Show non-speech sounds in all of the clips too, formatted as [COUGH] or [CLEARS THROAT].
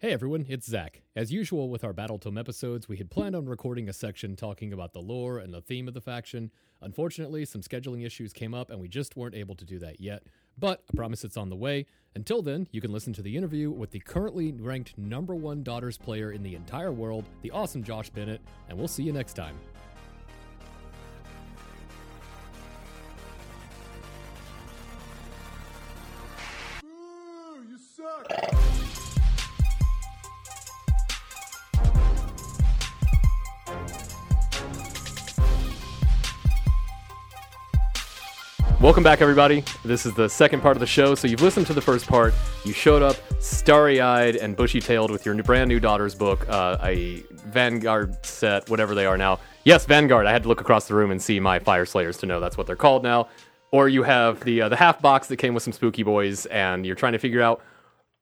Hey everyone, it's Zach. As usual with our Battle Tome episodes, we had planned on recording a section talking about the lore and the theme of the faction. Unfortunately, some scheduling issues came up and we just weren't able to do that yet. But I promise it's on the way. Until then, you can listen to the interview with the currently ranked number one Daughters player in the entire world, the awesome Josh Bennett, and we'll see you next time. Welcome back, everybody. This is the second part of the show. So you've listened to the first part. You showed up starry-eyed and bushy-tailed with your new, brand new daughter's book, uh, a Vanguard set, whatever they are now. Yes, Vanguard. I had to look across the room and see my Fyreslayers to know that's what they're called now. Or you have the uh, the half box that came with some spooky boys, and you're trying to figure out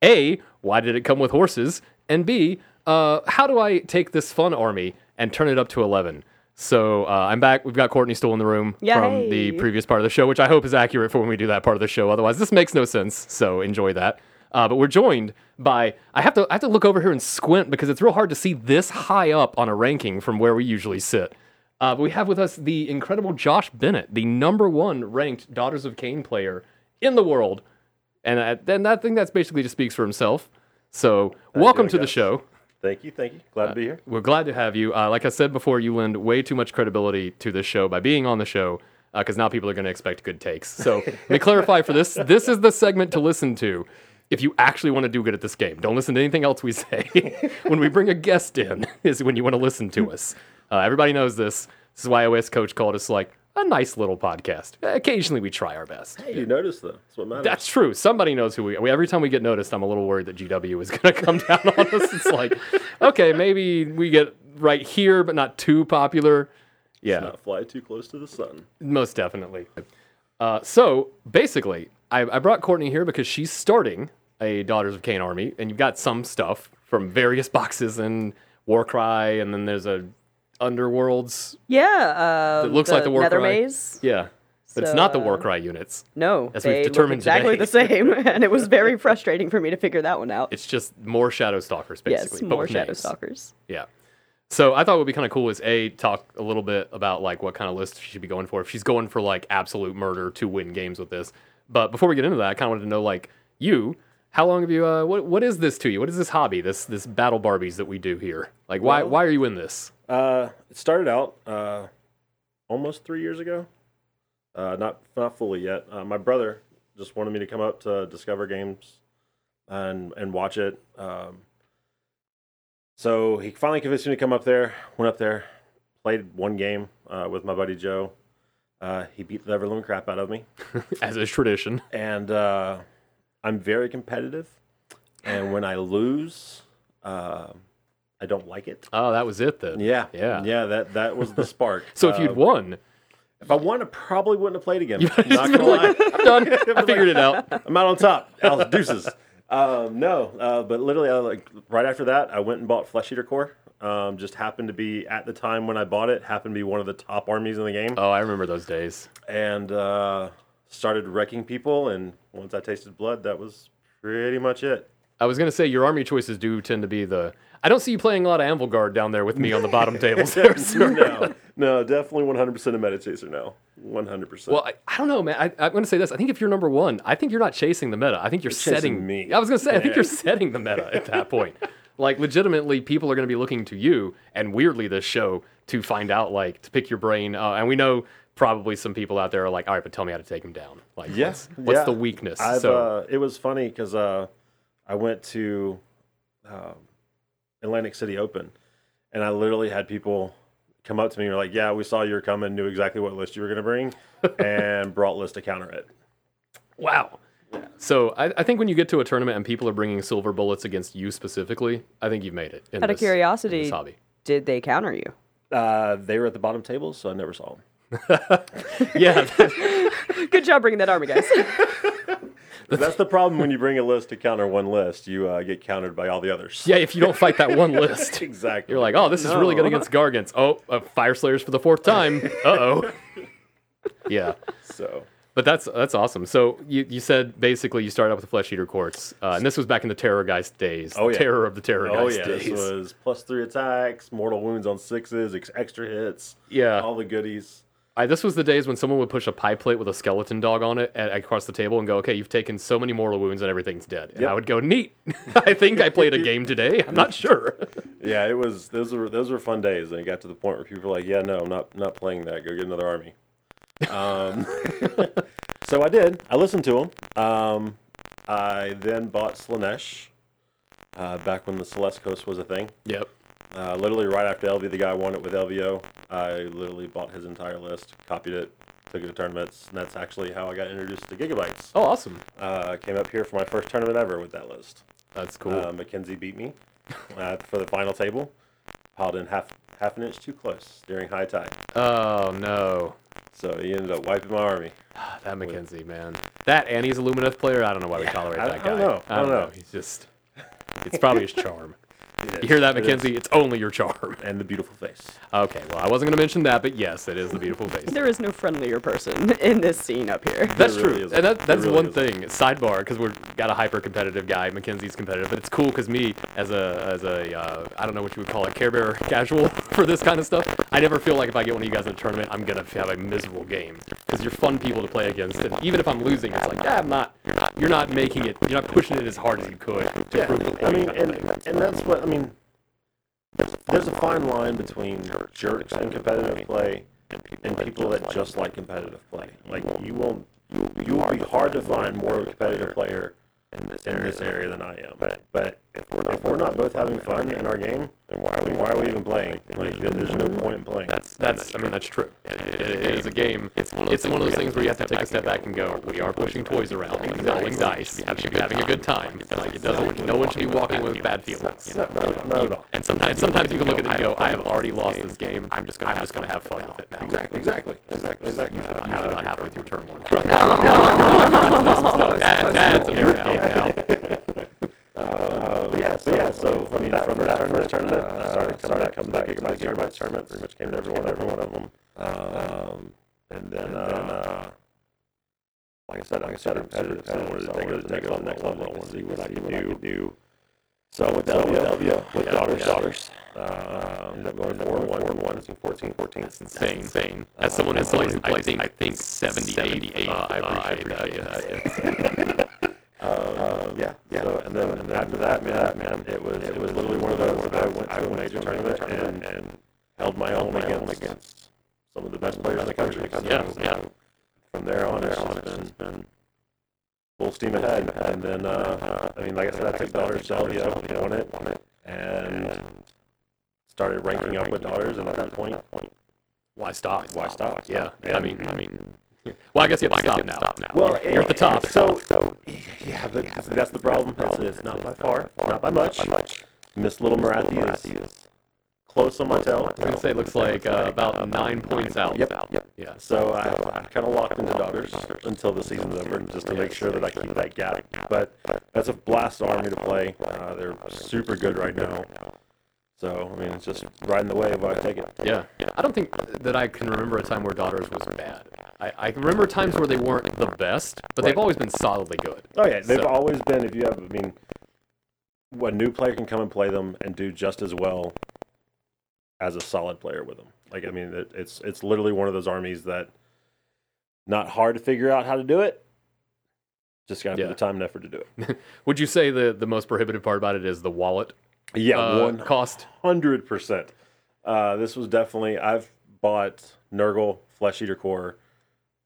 a why did it come with horses, and b uh, how do I take this fun army and turn it up to eleven? So uh, I'm back. We've got Courtney still in the room from the previous part of the show, which I hope is accurate for when we do that part of the show. Otherwise, this makes no sense. So enjoy that. Uh, but we're joined by I have to I have to look over here and squint because it's real hard to see this high up on a ranking from where we usually sit. Uh, but we have with us the incredible Josh Bennett, the number one ranked Daughters of Khaine player in the world, and uh, then that thing that's basically just speaks for himself. So welcome to the show. Thank you, thank you. Glad to be here. We're glad to have you. Uh, like I said before, you lend way too much credibility to this show by being on the show because now people are going to expect good takes. So let me clarify for this. This is the segment to listen to if you actually want to do good at this game. Don't listen to anything else we say. [LAUGHS] when we bring a guest in is when you want to listen to us. Uh, everybody knows this. This is why OS coach called us like a nice little podcast. Occasionally we try our best. Hey, You noticed though. That's what matters. That's true. Somebody knows who we are. Every time we get noticed, I'm a little worried that GW is going [LAUGHS] to come down on us. It's like, okay, maybe we get right here, but not too popular. Yeah, Not fly too close to the sun. most definitely. Uh, so basically, I, I brought Courtney here because she's starting a Daughters of Khaine army, and you've got some stuff from various boxes and Warcry, and then there's a Underworlds. Yeah, uh, It looks like the. Nether Maze. Yeah, but it's not the uh, Warcry units. No, As we've determined exactly today. the same, [LAUGHS] and it was very [LAUGHS] frustrating for me to figure that one out. It's just more Shadow Stalkers, basically. yes, but more Shadow names. Stalkers. Yeah. So I thought it would be kind of cool is a talk a little bit about like what kind of list she should be going for. If she's going for like absolute murder to win games with this. But before we get into that, I kind of wanted to know like you, how long have you? Uh, what what is this to you? What is this hobby? This this battle Barbies that we do here? Like why Well- why are you in this? Uh, it started out uh, almost three years ago. Uh, not not fully yet. Uh, my brother just wanted me to come up to Discover Games and and watch it. Um, so he finally convinced me to come up there. Went up there, played one game uh, with my buddy Joe. Uh, he beat the ever living crap out of me. [LAUGHS] As is tradition. and uh, I'm very competitive. And when I lose, uh, I don't like it. Oh, that was it then. Yeah, Yeah. yeah. That that was the spark. [LAUGHS] So if you'd Uh, won, if I won, I probably wouldn't have played again. [LAUGHS] Not gonna lie, I'm done. [LAUGHS] I figured it out. I'm out on top. Al deuces. Um, no, uh, but literally, I, like right after that, I went and bought Flesh Eater Core. Um, just happened to be at the time when I bought it, happened to be one of the top armies in the game, Oh, I remember those days. and uh, started wrecking people. And once I tasted blood, that was pretty much it. I was gonna say your army choices do tend to be the. I don't see you playing a lot of Anvil Guard down there with me on the bottom [LAUGHS] tables there, sir. no, [LAUGHS] no, definitely 100% a meta chaser now. 100%. Well, I, I don't know, man. I, I'm going to say this. I think if you're number one, I think you're not chasing the meta. I think you're, chasing setting me. I was going to say, I think you're setting the meta at that point. [LAUGHS] Like, legitimately, people are going to be looking to you and weirdly this show to find out, like, to pick your brain. Uh, and we know probably some people out there are like, all right, but tell me how to take him down. Like, Yes. what's, what's yeah. the weakness? I've, so, uh, it was funny because uh, I went to um, Atlantic City Open, and I literally had people come up to me and were like, "Yeah, we saw you were coming, knew exactly what list you were going to bring, and brought list to counter it." wow. So I, I think when you get to a tournament and people are bringing silver bullets against you specifically, I think you've made it. in Out of this- in curiosity, this hobby. did they counter you? Uh, they were at the bottom table, so I never saw them. [LAUGHS] Yeah, [LAUGHS] Good job bringing that army, guys. [LAUGHS] That's the problem when you bring a list to counter one list, you uh, get countered by all the others. yeah. If you don't fight that one list, exactly. You're like, oh, this is really good against Gargants. Oh, uh, Fyreslayers for the fourth time. Uh oh. yeah. so But that's that's awesome. So you, you said basically you started out with the flesh eater courts, uh, and this was back in the Terrorgeist days. Oh, the yeah. terror of the Terrorgeist Oh yeah, days. this was plus three attacks, mortal wounds on sixes, ex- extra hits, yeah, all the goodies. I, this was the days when someone would push a pie plate with a skeleton dog on it at, across the table and go, "Okay, you've taken so many mortal wounds and everything's dead." And Yep. I would go, "Neat. [LAUGHS] I think I played a [LAUGHS] game today. I'm not [LAUGHS] sure." Yeah, it was. Those were those were fun days, and it got to the point where people were like, "Yeah, no, I'm not not playing that. Go get another army." Um, so I did. I listened to them. Um, I then bought Slaanesh uh, back when the Celeste Coast was a thing. yep. Uh, literally right after LV, the guy won it with LVO. I literally bought his entire list, copied it, took it to tournaments, and that's actually how I got introduced to Gigabytes. Oh, awesome. Uh, came up here for my first tournament ever with that list. That's cool. Uh, Mackenzie beat me uh, for the final table. Piled in half half an inch too close during high tide, oh no. so he ended up wiping my army. [SIGHS] That Mackenzie, man. That and he's a Lumineth player. I don't know why we tolerate I- that I guy. don't know. I don't know. He's just. It's probably his charm. [LAUGHS] You hear that, It is. Mackenzie? It's only your charm. [LAUGHS] And the beautiful face. Okay, well, I wasn't going to mention that, but yes, it is the beautiful face. There is no friendlier person [LAUGHS] in this scene up here. That's There true, really and that, that's really one isn't. thing. Sidebar, because we've got a hyper competitive guy. Mackenzie's competitive, but it's cool because me, as a as a uh, I don't know what you would call it, Care Bear [LAUGHS] casual for this kind of stuff. I never feel like if I get one of you guys in a tournament, I'm gonna have a miserable game because you're fun people to play against. And even if I'm losing, it's like, yeah, I'm not. You're not. Making it. You're not pushing it as hard as you could to Yeah, prove the I mean, and, and that's what I mean. There's a fine line between jerks and competitive play and people that just like competitive play. Like you won't, you you will be hard to find more of a competitive player in this area than I am. But but if we're not, if we're not both having fun in our game, then why are we why are we even playing? Like there's no point in playing. That's that's. I mean, that's true. It, it, it is a game. It's one of those, one of those things where you have to take a step back and go, we are pushing toys around and rolling dice. Be having a good time. Like it doesn't. No one should be walking with bad feelings. no, no, not at all. And sometimes, sometimes you can look at it and go, I have already lost this game. I'm just gonna, I'm just gonna have fun with it now. Exactly, exactly, exactly, exactly. Not have it halfway through turn one. [LAUGHS] That- that's a [LAUGHS] very now. Uh, yeah, so yeah, so I mean, from that first tournament, uh, started started coming back, Gigabytes, Gigabytes tournament, pretty much came to every one, every one of them. Um, and then, uh, like I said, like I said, competitive, so I wanted to take it to the next level, next level, I wanted to see what I could do. So I went to LVO with daughters, daughters. Uh, ended up going four and one, four and one, 14, 14. That's insane. insane. As someone who's played, I think, I think 70, 88. Uh, I appreciate that. Uh, yeah, [LAUGHS] yeah. So, and then and then after that, man, man, it was it was literally one of those that I went to a major tournament and, and held my own against, against some of the best players in the country. Yeah, yeah. From there on, there on, it's been full steam ahead. And then, uh, I mean, like I said, I took daughters to LVO, won it, won it, and started ranking up with daughters. And at that point, Why stop? why stop? Yeah. I mean, I mean. Well, I guess you have to stop now. Well, you're at the top. So, so yeah, but that's the problem. It's, it's not by far, not by much. Miss Little Marathi is close on my tail. I was gonna say it looks like uh, about nine points out. Yep, yep. Yeah. So I, I kind of locked into daughters until the season's over, just to make sure that I keep that gap. But that's a blast army to play. Uh, they're super good right now. So I mean, it's just riding the wave. I take it. Yeah. I don't think that I can remember a time where Daughters was bad. I, I can remember times where they weren't the best, but they've Right. always been solidly good. Oh yeah, they've So- always been. If you have, I mean, a new player can come and play them and do just as well as a solid player with them. Like I mean, it, it's it's literally one of those armies that not hard to figure out how to do it. Just got to Yeah. put the time and effort to do it. [LAUGHS] Would you say the, the most prohibitive part about it is the wallet Yeah, uh, one cost? hundred percent. Uh, This was definitely. I've bought Nurgle, Flesh Eater Core,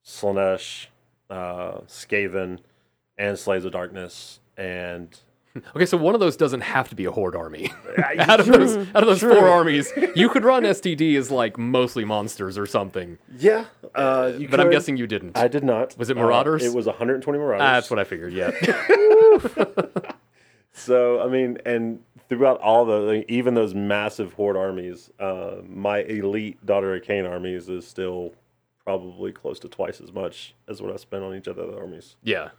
Slaanesh, uh, Skaven, and Slaves of Darkness, and [LAUGHS] Okay, so one of those doesn't have to be a horde army. [LAUGHS] [LAUGHS] out of those, out of those four armies, you could run STD as like mostly monsters or something. yeah. Uh, you But I'm could- guessing you didn't. I did not. Was it Uh, Marauders? it was 120 Marauders. Ah, that's what I figured. Yeah. So I mean, and throughout all the like, even those massive horde armies, uh, my elite daughter of Khaine armies is still probably close to twice as much as what I spent on each of the other armies. yeah.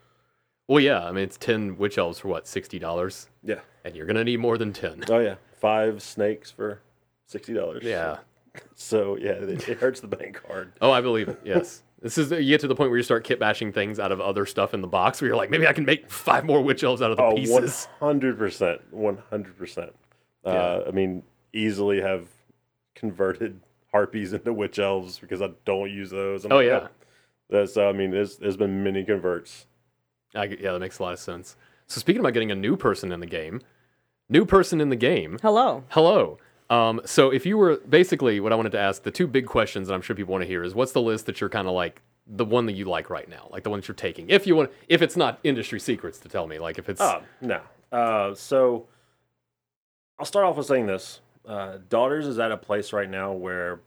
Well, yeah. I mean, it's ten witch elves for what sixty dollars, Yeah. and you're gonna need more than ten. Oh yeah, five snakes for sixty dollars. Yeah. So yeah, it, it hurts the bank card. [LAUGHS] Oh, I believe it. Yes. This is you get to the point where you start kit bashing things out of other stuff in the box, where you're like, maybe I can make five more witch elves out of the Oh, pieces. 100%. 100%. Uh, I mean, easily have converted harpies [LAUGHS] into witch elves because I don't use those. I'm Oh like, yeah, That's, I mean, there's, there's been many converts. I, yeah, that makes a lot of sense. So speaking about getting a new person in the game, new person in the game. Hello. Hello. Um, so if you were basically what I wanted to ask, the two big questions that I'm sure people want to hear is what's the list that you're kind of like the one that you like right now, like the one that you're taking. If you want, if it's not industry secrets to tell me, like if it's Oh, no. Uh, so I'll start off with saying this. Uh, Daughters is at a place right now where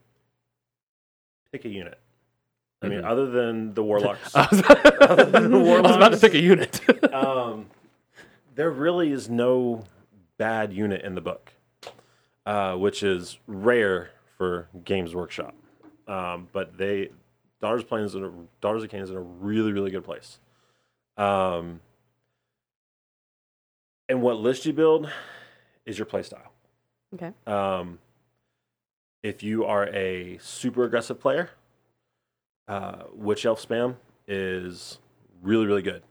pick a unit. I mean, Mhm. other than the [LAUGHS] Warlocks, I was, [LAUGHS] [LAUGHS] I was about to pick a unit. um, there really is no bad unit in the book, uh, which is rare for Games Workshop. Um, but they Daughters Plains in Daughters of Khaine is in a really really good place. Um, and what list you build is your playstyle. Okay. Um, if you are a super aggressive player, uh, Witch Elf spam is really, really good.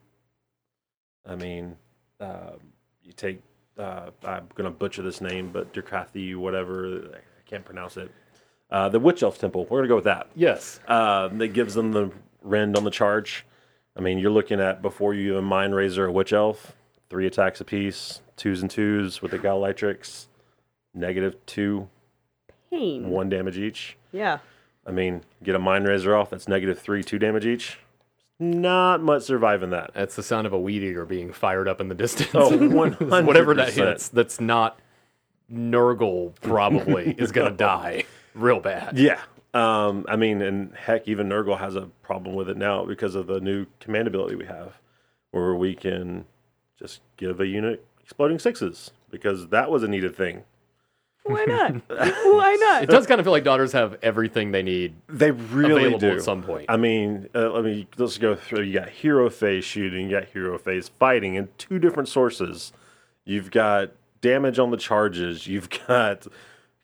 I mean, uh, you take, uh, I'm going to butcher this name, but Durkathi, whatever, I can't pronounce it. Uh, the Witch Elf Temple, we're going to go with that. yes. Uh, that gives them the rend on the charge. I mean, you're looking at before you even Mind Razor a Witch Elf, three attacks apiece, twos and twos with the Gladiatrix, negative two, Pain. one damage each. Yeah. I mean, get a Mind Razor off, that's negative three, two damage each. Not much surviving that. That's the sound of a weed eater being fired up in the distance. Oh, 100%. [LAUGHS] Whatever that hits, that's not Nurgle probably [LAUGHS] is gonna die real bad. Yeah. Um, I mean, and heck, even Nurgle has a problem with it now because of the new command ability we have, where we can just give a unit exploding sixes because that was a needed thing. Why not? [LAUGHS] Why not? It does kind of feel like daughters have everything they need. They really Available do at some point. I mean, uh, let me let's go through. You got hero phase shooting, you got hero phase fighting in two different sources. You've got damage on the charges. You've [LAUGHS] got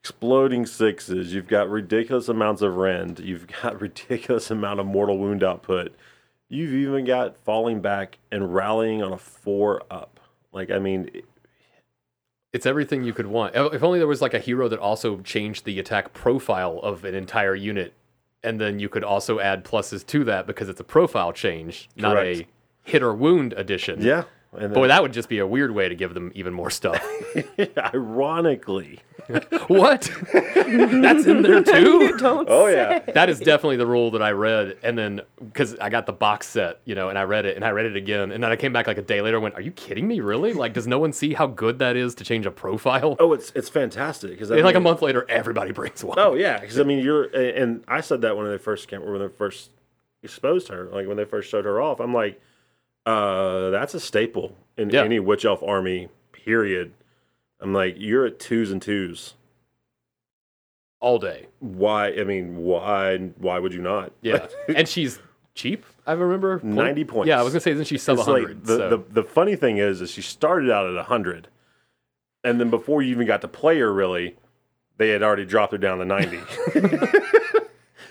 exploding sixes. You've got ridiculous amounts of rend. You've got [LAUGHS] ridiculous amount of mortal wound output. You've even got falling back and rallying on a four up. Like I mean, it- It's everything you could want. If only there was like a hero that also changed the attack profile of an entire unit, and then you could also add pluses to that because it's a profile change, not Correct. a hit or wound addition. yeah. And Boy, then, that would just be a weird way to give them even more stuff. [LAUGHS] ironically, [LAUGHS] what? [LAUGHS] That's in there too? Don't oh say. yeah, That is definitely the rule that I read, and then because I got the box set, you know, and I read it, and I read it again, and then I came back like a day later, and went, "Are you kidding me? Really? Like, does no one see how good that is to change a profile?" oh it's it's fantastic because and like a month later, everybody brings one. Oh yeah, because I mean, you're and I said that when they first came, when they first exposed her, like when they first showed her off. I'm like, uh, that's a staple in Yeah. any witch elf army. Period. I'm like, you're at twos and twos. all day. Why? I mean, why? Why would you not? Yeah, [LAUGHS] and she's cheap. I remember Point- 90 points. Yeah, I was gonna say, isn't she sub hundred? like the, so. the the funny thing is, is she started out at hundred, and then before you even got to play her, really, they had already dropped her down to ninety. [LAUGHS] [LAUGHS]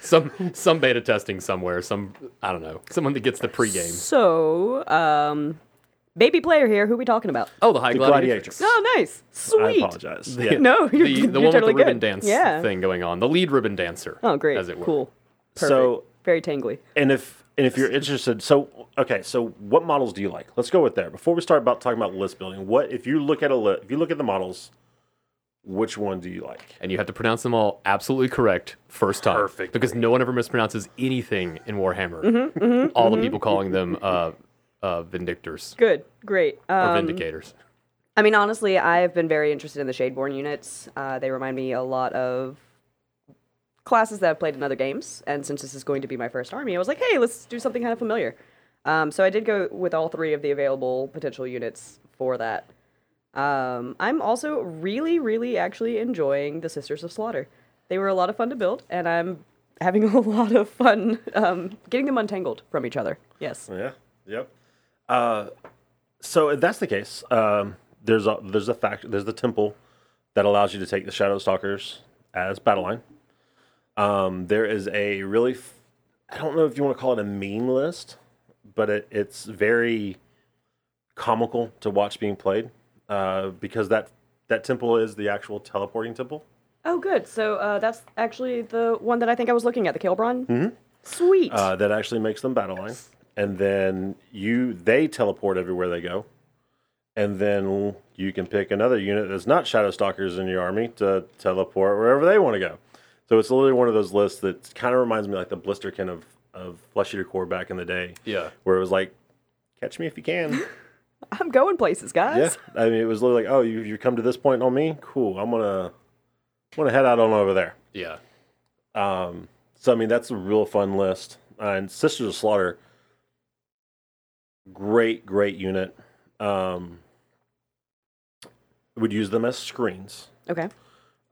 some some beta testing somewhere. Some I don't know. Someone that gets the pregame. So, um, baby player here. Who we talking about? Oh, the high The gladiatrix. gladiatress. Oh, nice. I Sweet. apologize. Yeah. No, [LAUGHS] you're, The, you're the one totally with the ribbon dance yeah. thing going on. The lead ribbon dancer. Oh, great. As it were. Cool. Perfect. So very tangly. And if and if you're interested, so okay, so what models do you like? Let's go with there. Before we start about talking about list building, what if you look at a list? If you look at the models, which one do you like? and you have to pronounce them all absolutely correct first time. Perfect. Because no one ever mispronounces anything in Warhammer. Mm-hmm, all the people calling them uh, uh, Vindictors Good. Great. or Um, Vindicators. I mean, honestly, I've been very interested in the Shadeborn units. Uh, they remind me a lot of classes that I've played in other games. And since this is going to be my first army, I was like, hey, let's do something kind of familiar. Um, so I did go with all three of the available potential units for that. Um, I'm also really, really actually enjoying the Sisters of Slaughter. They were a lot of fun to build, and I'm having [LAUGHS] a lot of fun um, getting them untangled from each other. Yes. Yeah. Yep. Uh, so if that's the case, um, there's a there's a fact there's the temple that allows you to take the Shadow Stalkers as battle line. Um, there is a really f- I don't know if you want to call it a meme list, but it, it's very comical to watch being played uh, because that that temple is the actual teleporting temple. Oh, good. So uh, that's actually the one that I think I was looking at, the Khailebron. Mm-hmm. Sweet. uh, that actually makes them battle line. And then you they teleport everywhere they go. And then you can pick another unit that's not Shadow Stalkers in your army to teleport wherever they want to go. So it's literally one of those lists that kind of reminds me like the Blisterskin of, of Flesh Eater Core back in the day. Yeah. Where it was like, catch me if you can. [LAUGHS] I'm going places, guys. yeah. I mean, it was literally like, oh, you, you come to this point on me? Cool. I'm going to I'm gonna head out on over there. Yeah. Um, so I mean, that's a real fun list. Uh, and Sisters of Slaughter, great, great unit. Um, would use them as screens. Okay.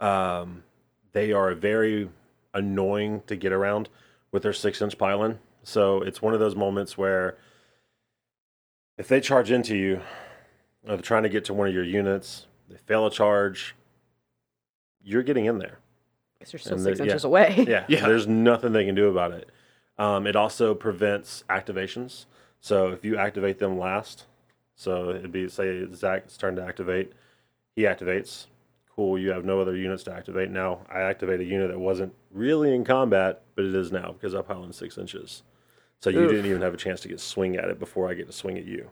Um, they are very annoying to get around with their six inch pylon. So it's one of those moments where if they charge into you, or they're trying to get to one of your units, they fail a charge, you're getting in there Because you're still And six there- yeah. inches away. yeah, [LAUGHS] Yeah. There's nothing they can do about it. Um, it also prevents activations. So if you activate them last, so it'd be say Zach's turn to activate, he activates. Cool, you have no other units to activate. Now I activate a unit that wasn't really in combat, but it is now because I pile in six inches. So you Oof. didn't even have a chance to get swing at it before I get to swing at you.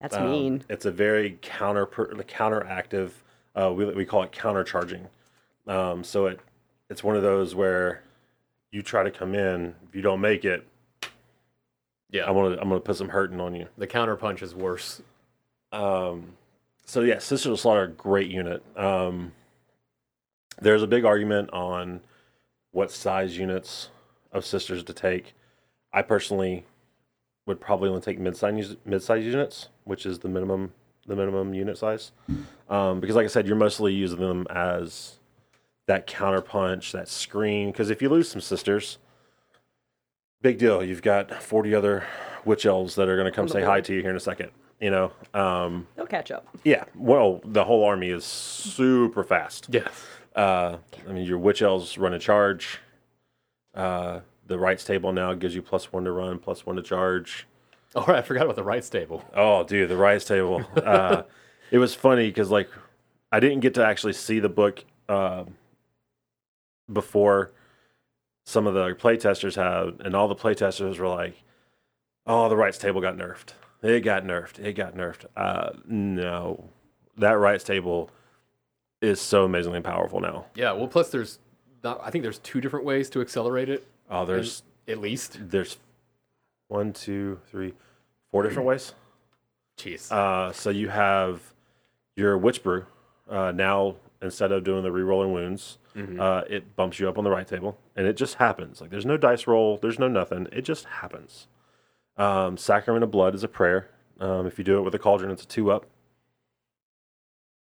That's Um, mean. It's a very counter counteractive. Uh, we we call it countercharging. Um, so it it's one of those where you try to come in. If you don't make it, Yeah. I'm gonna I'm gonna put some hurting on you. the counter punch is worse. Um, so yeah, Sisters of Slaughter, great unit. Um, there's a big argument on what size units of Sisters to take. I personally would probably only take mid-size mid-size units, which is the minimum the minimum unit size, um, because like I said, you're mostly using them as that counter punch, that screen. Because if you lose some Sisters, big deal. You've got 40 other witch elves that are going to come the say hi to you here in a second. You know, um, They'll catch up. yeah. Well, the whole army is super fast. Yes. Uh, I mean, your witch elves run a charge. Uh, the rites table now gives you plus one to run, plus one to charge. Oh, I forgot about the rites table. Oh, dude, the rites table. [LAUGHS] Uh, it was funny because like I didn't get to actually see the book uh, before some of the playtesters had, and all the playtesters were like, "Oh, the rites table got nerfed. It got nerfed. It got nerfed." Uh, no, that rites table is so amazingly powerful now. Yeah. Well, plus there's, not, I think there's two different ways to accelerate it. Oh, there's At least. there's one, two, three, four different ways. Jeez. Uh, so you have your witch brew. Uh, now instead of doing the re-rolling wounds, uh, it bumps you up on the rite table, and it just happens. Like there's no dice roll, there's no nothing. It just happens. Um, Sacrament of Blood is a prayer. Um, if you do it with a cauldron, it's a two up.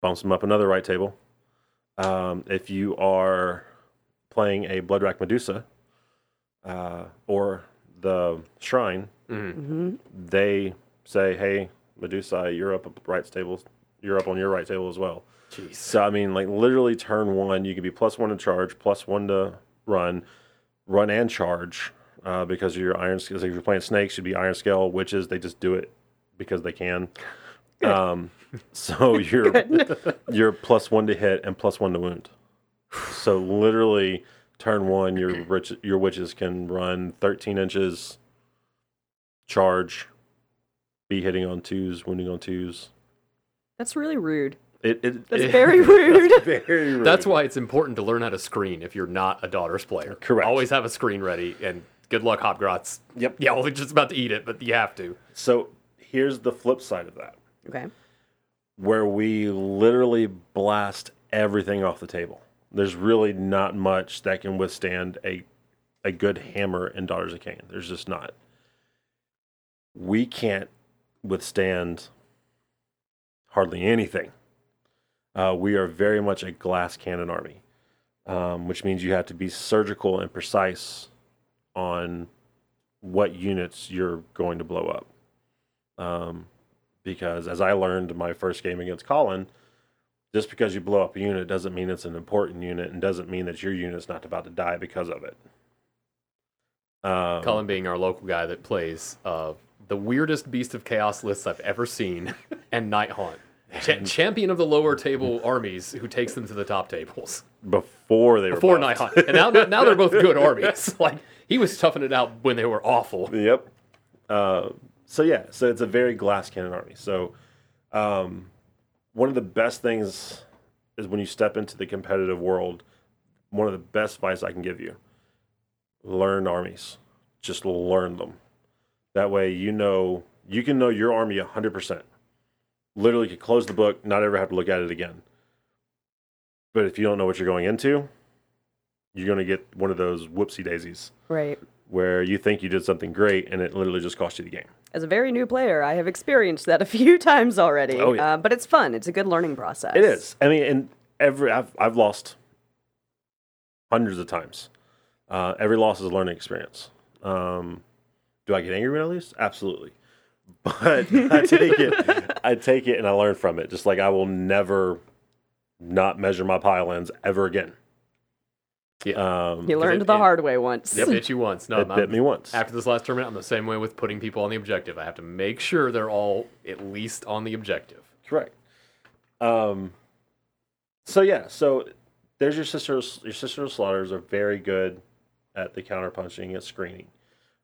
Bumps them up another rite table. Um, if you are playing a Bloodwrack Medusa uh, or the Shrine, hmm they say, "Hey, Medusa, you're up at rites table. You're up on your rite table as well." Jeez. So I mean, like literally, turn one, you can be plus one to charge, plus one to run, run and charge, uh, because your iron. Because if you're playing snakes, you'd be iron scale. Witches, they just do it because they can. Um, so [LAUGHS] you're you're plus one to hit and plus one to wound. So literally, turn one, your [CLEARS THROAT] rich, your witches can run 13 inches, charge, be hitting on twos, wounding on twos. That's really rude. It, it, That's it- very [LAUGHS] [LAUGHS] rude. very rude. That's why it's important to learn how to screen if you're not a daughters player. Correct. Always have a screen ready, and good luck, Hobgrots. Yep. Yeah, well, they're just about to eat it, but you have to. So here's the flip side of that, okay. where we literally blast everything off the table. There's really not much that can withstand a a good hammer in Daughters of Khaine. There's just not. We can't withstand hardly anything. Uh, we are very much a glass cannon army, um, which means you have to be surgical and precise on what units you're going to blow up. Um, because as I learned in my first game against Colin, just because you blow up a unit doesn't mean it's an important unit and doesn't mean that your unit's not about to die because of it. Um, Cullen being our local guy that plays uh, the weirdest Beast of Chaos lists I've ever seen, [LAUGHS] and Night Haunt. Cha- champion of the lower table armies who takes them to the top tables before they were before. Night Haunt. And now, now they're both good [LAUGHS] armies. Like, he was toughing it out when they were awful. Yep. Uh, so yeah, so it's a very glass cannon army. So um, one of the best things is when you step into the competitive world. One of the best advice I can give you: learn armies. Just learn them. That way, you know you can know your army hundred percent. Literally, could close the book, not ever have to look at it again. But if you don't know what you're going into, you're going to get one of those whoopsie daisies Right. Where you think you did something great and it literally just cost you the game. As a very new player, I have experienced that a [LAUGHS] few times already. Oh, yeah. uh, but it's fun. It's a good learning process. It is. I mean, and every I've I've lost hundreds of times. Uh, every loss is a learning experience. Um, do I get angry when I lose? Absolutely. [LAUGHS] But I take it. I take it and I learn from it. Just like I will never not measure my pile ends ever again. Yeah. Um, You learned it- the it- hard way once. It bit you once. No, it I'm- bit me once. After this last tournament, I'm the same way with putting people on the objective. I have to make sure they're all at least on the objective. Correct. Um. So yeah, so there's your sisters. Your sister slaughters are very good at the counterpunching, at screening.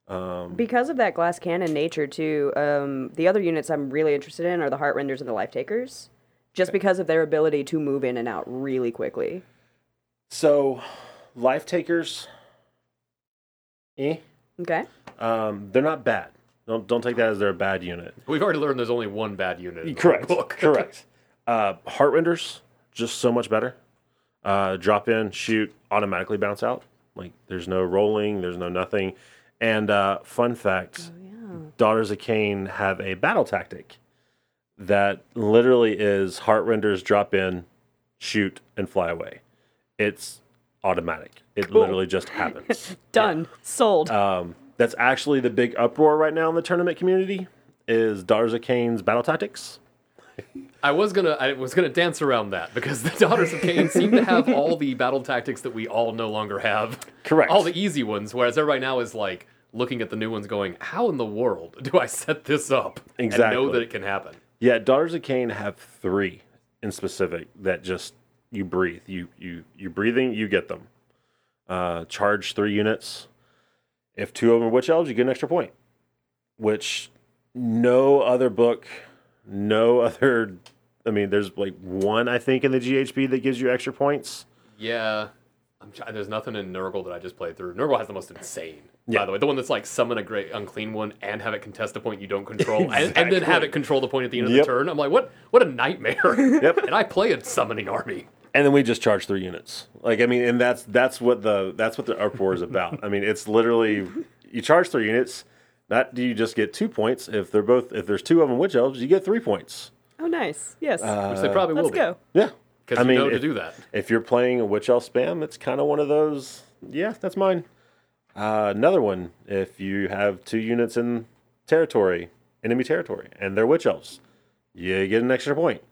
Um, Because of that glass cannon nature, too, um, the other units I'm really interested in are the Heartrenders and the Life Takers, just because of their ability to move in and out really quickly. so, life takers. Eh. Okay. Um, they're not bad. Don't don't take that as they're a bad unit. We've already learned there's only one bad unit. In the Correct. Book. [LAUGHS] Correct. Uh, Heartrenders just so much better. Uh, drop in, shoot, automatically bounce out. Like there's no rolling, there's no nothing. And uh, fun fact: Daughters of Khaine have a battle tactic that literally is Heartrenders drop in, shoot, and fly away. It's automatic. It literally just happens. [LAUGHS] Done. Sold. Um, that's actually the big uproar right now in the tournament community is Daughters of Khaine's battle tactics. [LAUGHS] I was gonna I was gonna dance around that because the Daughters of Khaine seem to have all the battle tactics that we all no longer have. Correct. All the easy ones, whereas everybody now is like looking at the new ones, going, "How in the world do I set this up Exactly. and know that it can happen?" Yeah, Daughters of Cain have three in specific that just you breathe. You you you breathing, you get them. Uh, charge three units. If two of them are witch elves, you get an extra point. Which no other book, no [LAUGHS] other. I mean, there's like one I think in the GHB that gives you extra points. Yeah. I'm try- there's nothing in Nurgle that I just played through. Nurgle has the most insane, Yeah. by the way. The one that's like summon a great unclean one and have it contest a point you don't [LAUGHS] control, and, and then have it control the point at the end of Yep. the turn. I'm like, what? What a nightmare! Yep. [LAUGHS] and I play a summoning army. And then we just charge three units. Like I mean, and that's that's what the that's what the uproar is about. I mean, it's literally you charge three units. Not do you just get two points if they're both if there's two of them witch elves, you get three points. oh, nice. Yes. Which they probably will. Let's be. go. Yeah, Because I you know to do that. If you're playing a witch elf spam, it's kind of one of those. Yeah, that's mine. Uh, another one. If you have two units in territory, enemy territory, and they're witch elves, you get an extra point.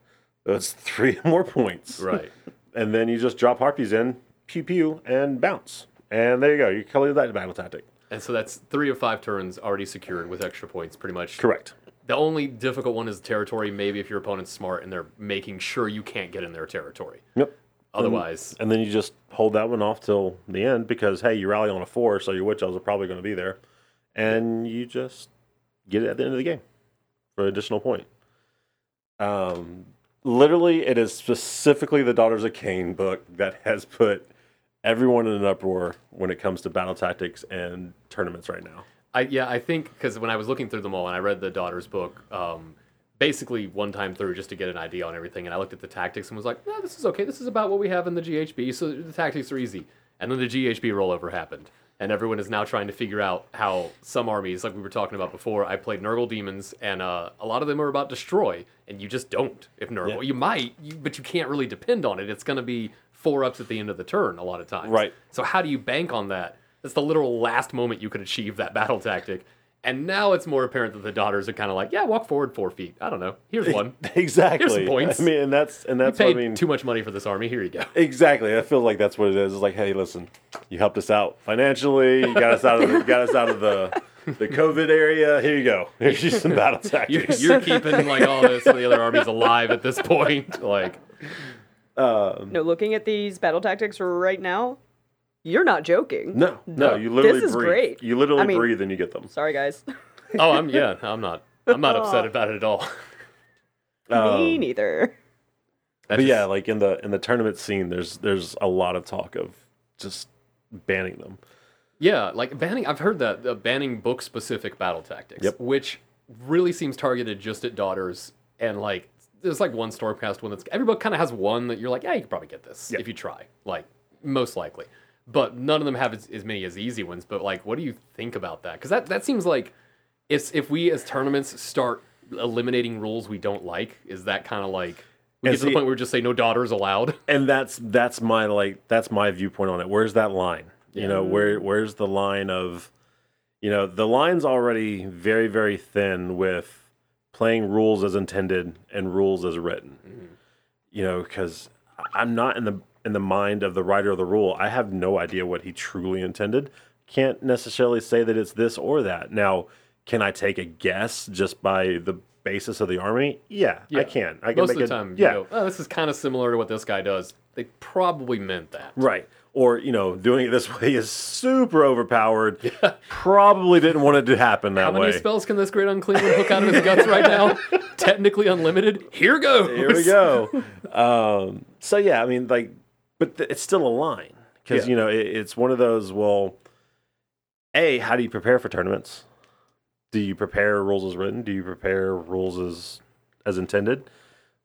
That's three [LAUGHS] more points. Right. [LAUGHS] and then you just drop harpies in, pew pew, and bounce. And there you go. You color that battle tactic. And so that's three of five turns already secured with extra points, pretty much. Correct. The only difficult one is territory, maybe if your opponent's smart and they're making sure you can't get in their territory. Yep. Otherwise, And then you just hold that one off till the end because hey, you rally on a four, so your witch elves are probably going to be there, and you just get it at the end of the game for an additional point. Um, literally, it is specifically the Daughters of Khaine book that has put everyone in an uproar when it comes to battle tactics and tournaments right now. I yeah, I think because when I was looking through them all and I read the daughter's book, um, basically one time through just to get an idea on everything, and I looked at the tactics and was like, "No, this is okay. This is about what we have in the GHB, so the tactics are easy." And then the GHB rollover happened, and everyone is now trying to figure out how some armies, like we were talking about before, I played Nurgle demons, and uh, a lot of them are about destroy, and you just don't. If Nurgle, Yeah. you might, you, but you can't really depend on it. It's going to be four ups at the end of the turn a lot of times. Right. So how do you bank on that? That's the literal last moment you could achieve that battle tactic. And now it's more apparent that the daughters are kind of like, yeah, walk forward four feet. I don't know. Here's one. [LAUGHS] exactly. Here's some points. I mean, and that's and You that's what paid I mean. too much money for this army. Here you go. [LAUGHS] Exactly. I feel like that's what it is. It's like, hey, listen, you helped us out financially. You got us out of the, got us out of the the COVID area. Here you go. [LAUGHS] Here's you some battle You're, tactics. you're keeping like all this and the other armies alive at this point. Like, um, No, looking at these battle tactics right now, you're not joking. no, no, you literally This is breathe. great. You literally I mean- breathe and you get them. Sorry, guys. [LAUGHS] oh, I'm yeah, I'm not. I'm not upset about it at all. Me neither. But just- yeah, like in the in the tournament scene, there's there's a lot of talk of just banning them. Yeah, like banning. I've heard that uh, banning book specific battle tactics, Yep. which really seems targeted just at daughters. And like, there's like one Stormcast one that's every book kind of has one that you're like, yeah, you could probably get this Yep. if you try. Like, most likely, but none of them have as, as many as easy ones. But like, what do you think about that? Because that that seems like if if we as tournaments start eliminating rules we don't like, is that kind of like we And get to the point where we just say no daughters allowed? [LAUGHS] and that's that's my like that's my viewpoint on it. Where's that line? You know, where where's the line of you know, the line's already very, very thin with playing rules as intended and rules as written. Mm-hmm. You know, because I'm not in the in the mind of the writer of the rule. I have no idea what he truly intended. Can't necessarily say that it's this or that. Now, can I take a guess just by the basis of the army? Yeah, I can. I can Most make of the a- time, yeah, you go, oh, this is kind of similar to what this guy does. They probably meant that. Right. Or, you know, doing it this [LAUGHS] way is super overpowered. Probably didn't want it to happen that way. How many way. spells can this great unclean hook out of his guts right now? [LAUGHS] Technically unlimited. Here goes. Here we go. [LAUGHS] um, so, yeah, I mean, like, but th- it's still a line. Because, Yeah. you know, it, it's one of those, well, A, how do you prepare for tournaments? Do you prepare rules as written? Do you prepare rules as as intended?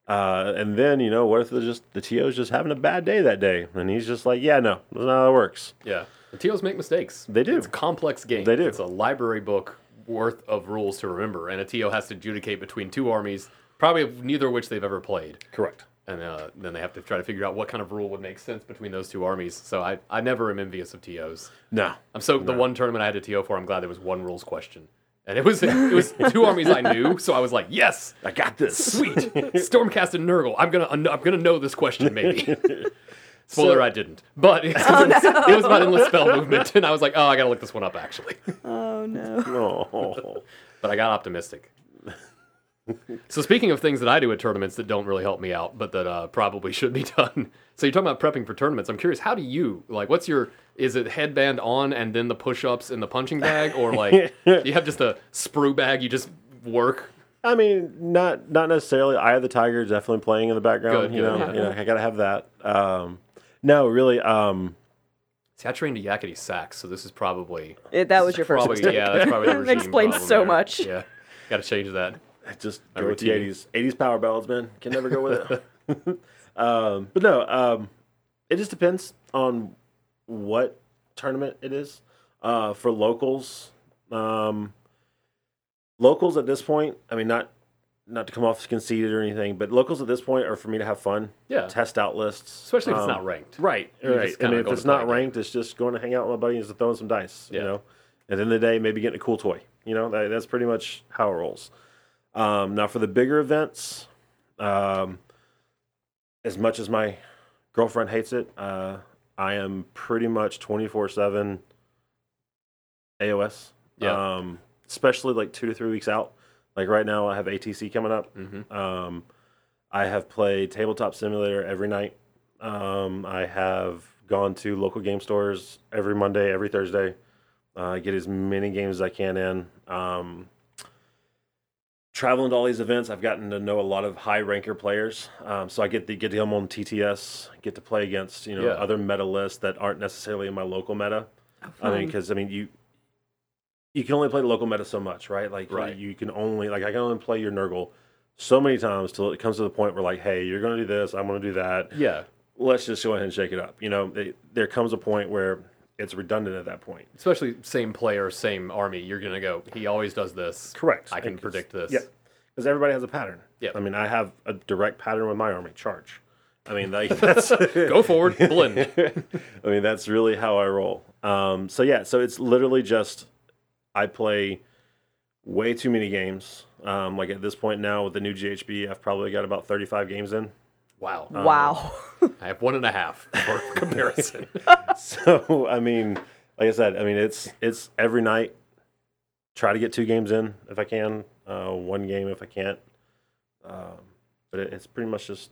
Uh, and then, you know, what if the just the TO's just having a bad day that day? And he's just like, yeah, no, that's not how it works. Yeah. The TOs make mistakes. They do. It's a complex game. They do. It's a library book worth of rules to remember, and a TO has to adjudicate between two armies, probably neither of which they've ever played. Correct. And uh, then they have to try to figure out what kind of rule would make sense between those two armies. So I, I never am envious of TOs. No. I'm so the one tournament I had a TO for. I'm glad there was one rules question, and it was it was two [LAUGHS] armies I knew. So I was like, yes, I got this. sweet, Stormcast and Nurgle. I'm gonna I'm gonna know this question maybe. [LAUGHS] Spoiler, So- I didn't, but it, was, it was about endless spell movement, and I was like, oh, I gotta look this one up actually. Oh no. Oh. [LAUGHS] But I got optimistic. So speaking of things that I do at tournaments that don't really help me out, but that uh, probably should be [LAUGHS] done. So you're talking about prepping for tournaments. I'm curious, how do you like? What's your? Is it headband on and then the push-ups in the punching bag, or like do you have just a sprue bag you just work? I mean, not not necessarily. Eye of the Tiger definitely playing in the background. Good, you good, know, yeah. you know, I gotta have that. Um, no, really. Um, See, I trained a yakety sax, so this is probably It, that was your first probably mistake. yeah, that's probably the It [LAUGHS] regime explains so there. much. Yeah, got to change that. Just go with the eighties. Eighties power ballads, man. Can never go with it. [LAUGHS] [LAUGHS] um, but no, um, it just depends on what tournament it is. Uh, for locals, um, locals at this point. I mean, not not to come off as conceited or anything, but locals at this point are for me to have fun. Yeah. test out lists, Especially if it's Um, not ranked. Right, You right. I mean, if it's not game. ranked, it's just going to hang out with my buddies and throwing some dice. Yeah. You know, at the end of the day, maybe getting a cool toy. You know, that, that's pretty much how it rolls. Um, now, for the bigger events, um, as much as my girlfriend hates it, uh, I am pretty much twenty four seven AOS. Yeah. Um, especially like two to three weeks out. Like right now, I have ATC coming up. Mhm. Um, I have played Tabletop Simulator every night. Um, I have gone to local game stores every Monday, every Thursday. Uh, get as many games as I can in. Um, traveling to all these events, I've gotten to know a lot of high ranker players. Um, so I get to get to come on TTS, get to play against you know Yeah. other meta lists that aren't necessarily in my local meta. I mean, because I mean you you can only play the local meta so much, right? Like Right. you can only like I can only play your Nurgle so many times till it comes to the point where like, hey, you're going to do this, I'm going to do that. Yeah, Let's just go ahead and shake it up. You know, they, there comes a point where it's redundant at that point. especially same player, same army. You're gonna go. He always does this. Correct. I can predict this. Yeah, because everybody has a pattern. Yeah. I mean, I have a direct pattern with my army. Charge. I mean, like [LAUGHS] that's [LAUGHS] Go forward, blend. [LAUGHS] I mean, that's really how I roll. Um, so yeah, so it's literally just I play way too many games. Um, like at this point now with the new GHB, I've probably got about 35 games in. Wow. wow. [LAUGHS] I have one and a half for [LAUGHS] comparison. [LAUGHS] So I mean, like I said, I mean it's it's every night. Try to get two games in if I can. Uh, one game if I can't. Um, but it, it's pretty much just,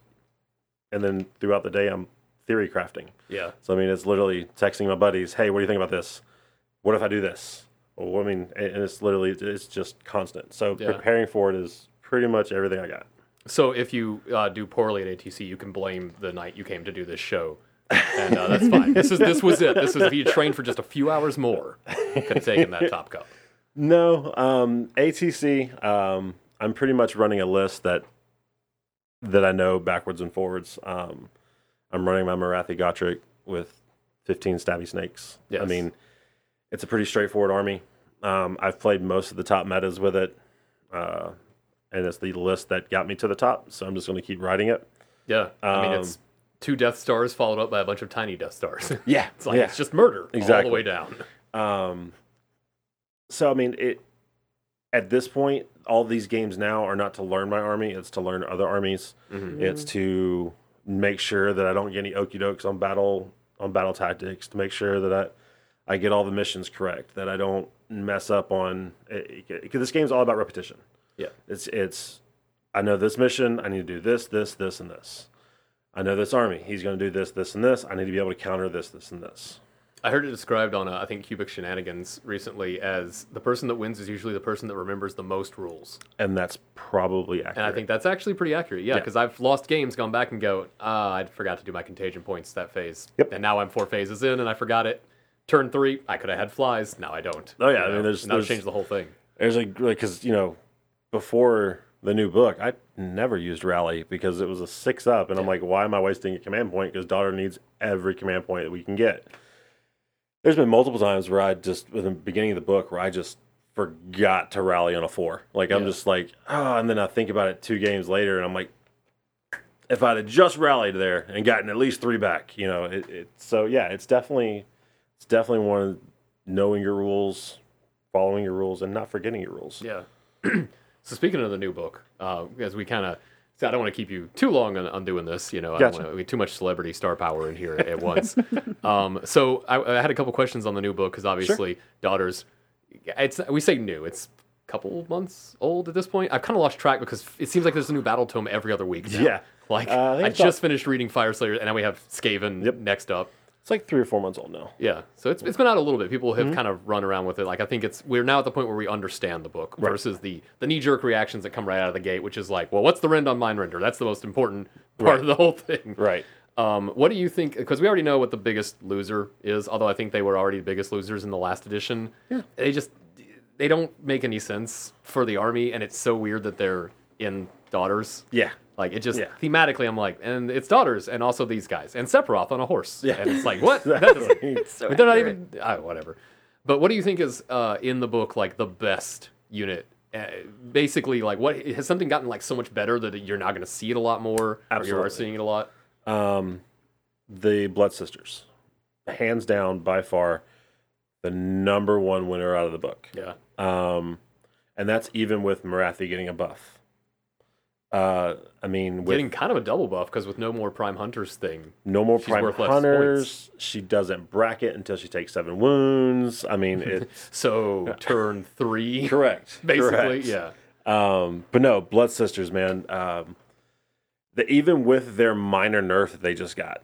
and then throughout the day I'm theory crafting. yeah. So I mean, it's literally texting my buddies, "Hey, what do you think about this? What if I do this?" Well, I mean, and and it's literally it's just constant. So Yeah. preparing for it is pretty much everything I got. So if you uh, do poorly at ATC, you can blame the night you came to do this show, and uh, that's fine. This is this was it. This is if you trained for just a few hours more, could have taken that top cup. No, um, ATC. Um, I'm pretty much running a list that that I know backwards and forwards. Um, I'm running my Morathi Gotrek with 15 stabby snakes. I mean, it's a pretty straightforward army. Um, I've played most of the top metas with it, uh, and it's the list that got me to the top. So I'm just going to keep riding it. Yeah, I mean Um, it's two Death Stars followed up by a bunch of tiny Death Stars. [LAUGHS] Yeah, it's like yeah. it's just murder all Exactly. the way down. Um, so I mean, it at this point, all these games now are not to learn my army; it's to learn other armies. It's to make sure that I don't get any okey dokes on battle on battle tactics. To make sure that I I get all the missions correct. That I don't mess up on because this game's all about repetition. Yeah, It's it's I know this mission, I need to do this, this, this, and this. I know this army, he's going to do this, this, and this. I need to be able to counter this, this, and this. I heard it described on uh, I think Cubic Shenanigans recently as the person that wins is usually the person that remembers the most rules, And that's probably accurate. and I think that's actually pretty accurate. Yeah, Yeah. because I've lost games, gone back and go, ah, I forgot to do my contagion points that phase, Yep. and now I'm four phases in and I forgot it. Turn three, I could have had flies. Now I don't. Oh, yeah, You I mean, there's- changed the whole thing. There's a because you know before the new book, I never used rally because it was a six up, and I'm like, why am I wasting a command point? Because daughter needs every command point that we can get. There's been multiple times where I just in the beginning of the book where I just forgot to rally on a four. Like I'm just like, oh, and then I think about it two games later, and I'm like, if I'd have just rallied there and gotten at least three back, you know, it, it so yeah, it's definitely it's definitely one of knowing your rules, following your rules, and not forgetting your rules. Yeah. [CLEARS THROAT] so speaking of the new book, uh, as we kind of, I don't want to keep you too long on, on doing this. You know, I don't want to, too much celebrity star power in here at once. [LAUGHS] um, so I, I had a couple questions on the new book because obviously, daughters, it's we say new, it's a couple months old at this point. I've kind of lost track because it seems like there's a new battle tome every other week. now. Yeah. Like Uh, I I just finished reading Fyreslayer, and now we have Skaven Yep. next up. It's like three or four months old now. Yeah, so it's, it's been out a little bit. People Mm-hmm. have kind of run around with it. Like I think it's we're now at the point where we understand the book versus the the knee jerk reactions that come right out of the gate, which is like, well, what's the rend on Mindrazor? That's the most important part of the whole thing. Right. Um, what do you think? Because we already know what the biggest loser is. Although I think they were already the biggest losers in the last edition. Yeah. They just they don't make any sense for the army, and it's so weird that they're in daughters. Yeah. Like it just Yeah. thematically, I'm like, and it's daughters, and also these guys, and Sephiroth on a horse. Yeah. And it's like, what? [LAUGHS] That doesn't, Exactly. [LAUGHS] So they're not even uh, whatever. But what do you think is uh, in the book like the best unit? Uh, basically, like what has something gotten like so much better that you're not going to see it a lot more? Or you are seeing it a lot. Um, the Blood Sisters, hands down, by far, the number one winner out of the book. Yeah. Um, and that's even with Morathi getting a buff. Uh, I mean, with Getting kind of a double buff because with no more Prime Hunters thing. no more prime hunters, she doesn't bracket until she takes seven wounds. I mean, [LAUGHS] it's So turn three, [LAUGHS] correct. [LAUGHS] basically. correct. Yeah. Um, but no, Blood Sisters, man. Um, the, even with their minor nerf that they just got,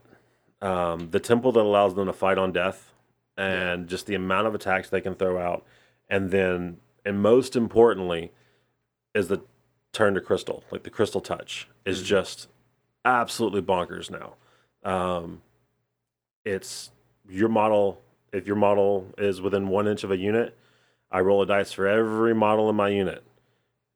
um, the temple that allows them to fight on death, and just the amount of attacks they can throw out, and then, and most importantly, is the turn to crystal, like the crystal touch, is just absolutely bonkers now. Um, it's your model. If your model is within one inch of a unit, I roll a dice for every model in my unit,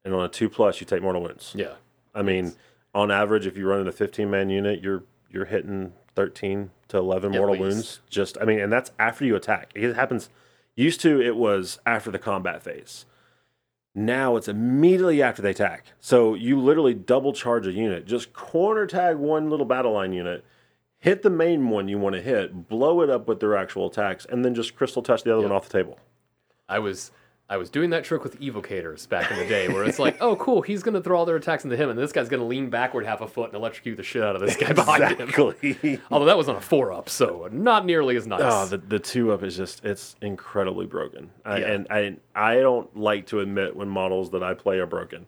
and on a two plus, you take mortal wounds. Yeah. I mean, on average, if you run in a 15 man unit, you're you're hitting 13 to 11 At mortal least. wounds. Just, I mean, and that's after you attack. It happens. Used to, it was after the combat phase. Now it's immediately after they attack. So you literally double charge a unit. Just corner tag one little battle line unit, hit the main one you want to hit, blow it up with their actual attacks, and then just crystal touch the other one off the table. I was I was doing that trick with evocators back in the day, where it's like, oh, cool, he's gonna throw all their attacks into him, and this guy's gonna lean backward half a foot and electrocute the shit out of this guy behind him. Exactly. [LAUGHS] Although that was on a four up, so not nearly as nice. Oh, the, the two up is just it's incredibly broken. I, Yeah. And I I don't like to admit when models that I play are broken,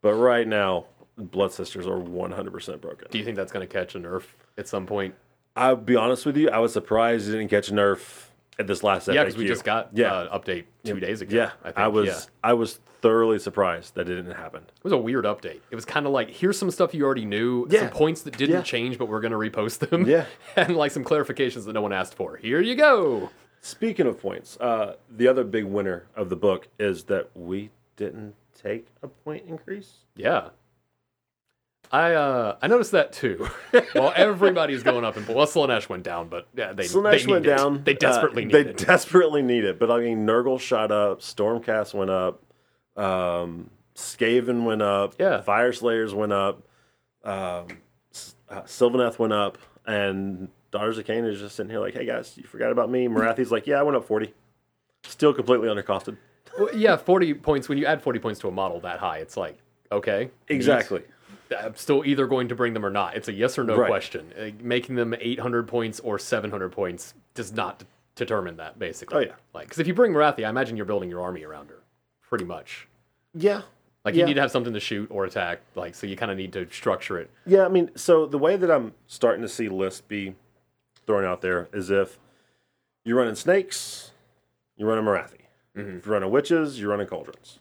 but right now Blood Sisters are 100% broken. Do you think that's gonna catch a nerf at some point? I'll be honest with you, I was surprised it didn't catch a nerf at this last Yeah, because we just got yeah uh, update two days ago. yeah. I, I, was Yeah. I was thoroughly surprised that it didn't happen. It was a weird update. It was kind of like here's some stuff you already knew, Yeah. some points that didn't Yeah. change, but we're gonna repost them. Yeah. [LAUGHS] and like some clarifications that no one asked for. Here you go. Speaking of points, uh, the other big winner of the book is that we didn't take a point increase. Yeah. I uh I noticed that too. [LAUGHS] well, everybody's going up in well, Slaanesh went down, but yeah, they Slaanesh they went it. down. They desperately uh, need They it. desperately need it. But I mean, Nurgle shot up. Stormcast went up. Um, Skaven went up. Yeah. Fyreslayers went up. Um, uh, Sylvaneth went up. And Daughters of Khaine is just sitting here like, hey guys, you forgot about me. Morathi's like, yeah, I went up 40. Still completely undercosted. Well, yeah, forty points. When you add forty points to a model that high, it's like okay, Exactly. I'm still either going to bring them or not. It's a yes or no Right. question. Uh, making them 800 points or 700 points does not d- determine that, basically. Oh, yeah. Like, because if you bring Morathi, I imagine you're building your army around her, pretty much. Yeah. Like, Yeah. you need to have something to shoot or attack. Like, so you kind of need to structure it. Yeah, I mean, so the way that I'm starting to see lists be thrown out there is if you're running snakes, you're running Morathi. If you're running witches, you're running cauldrons.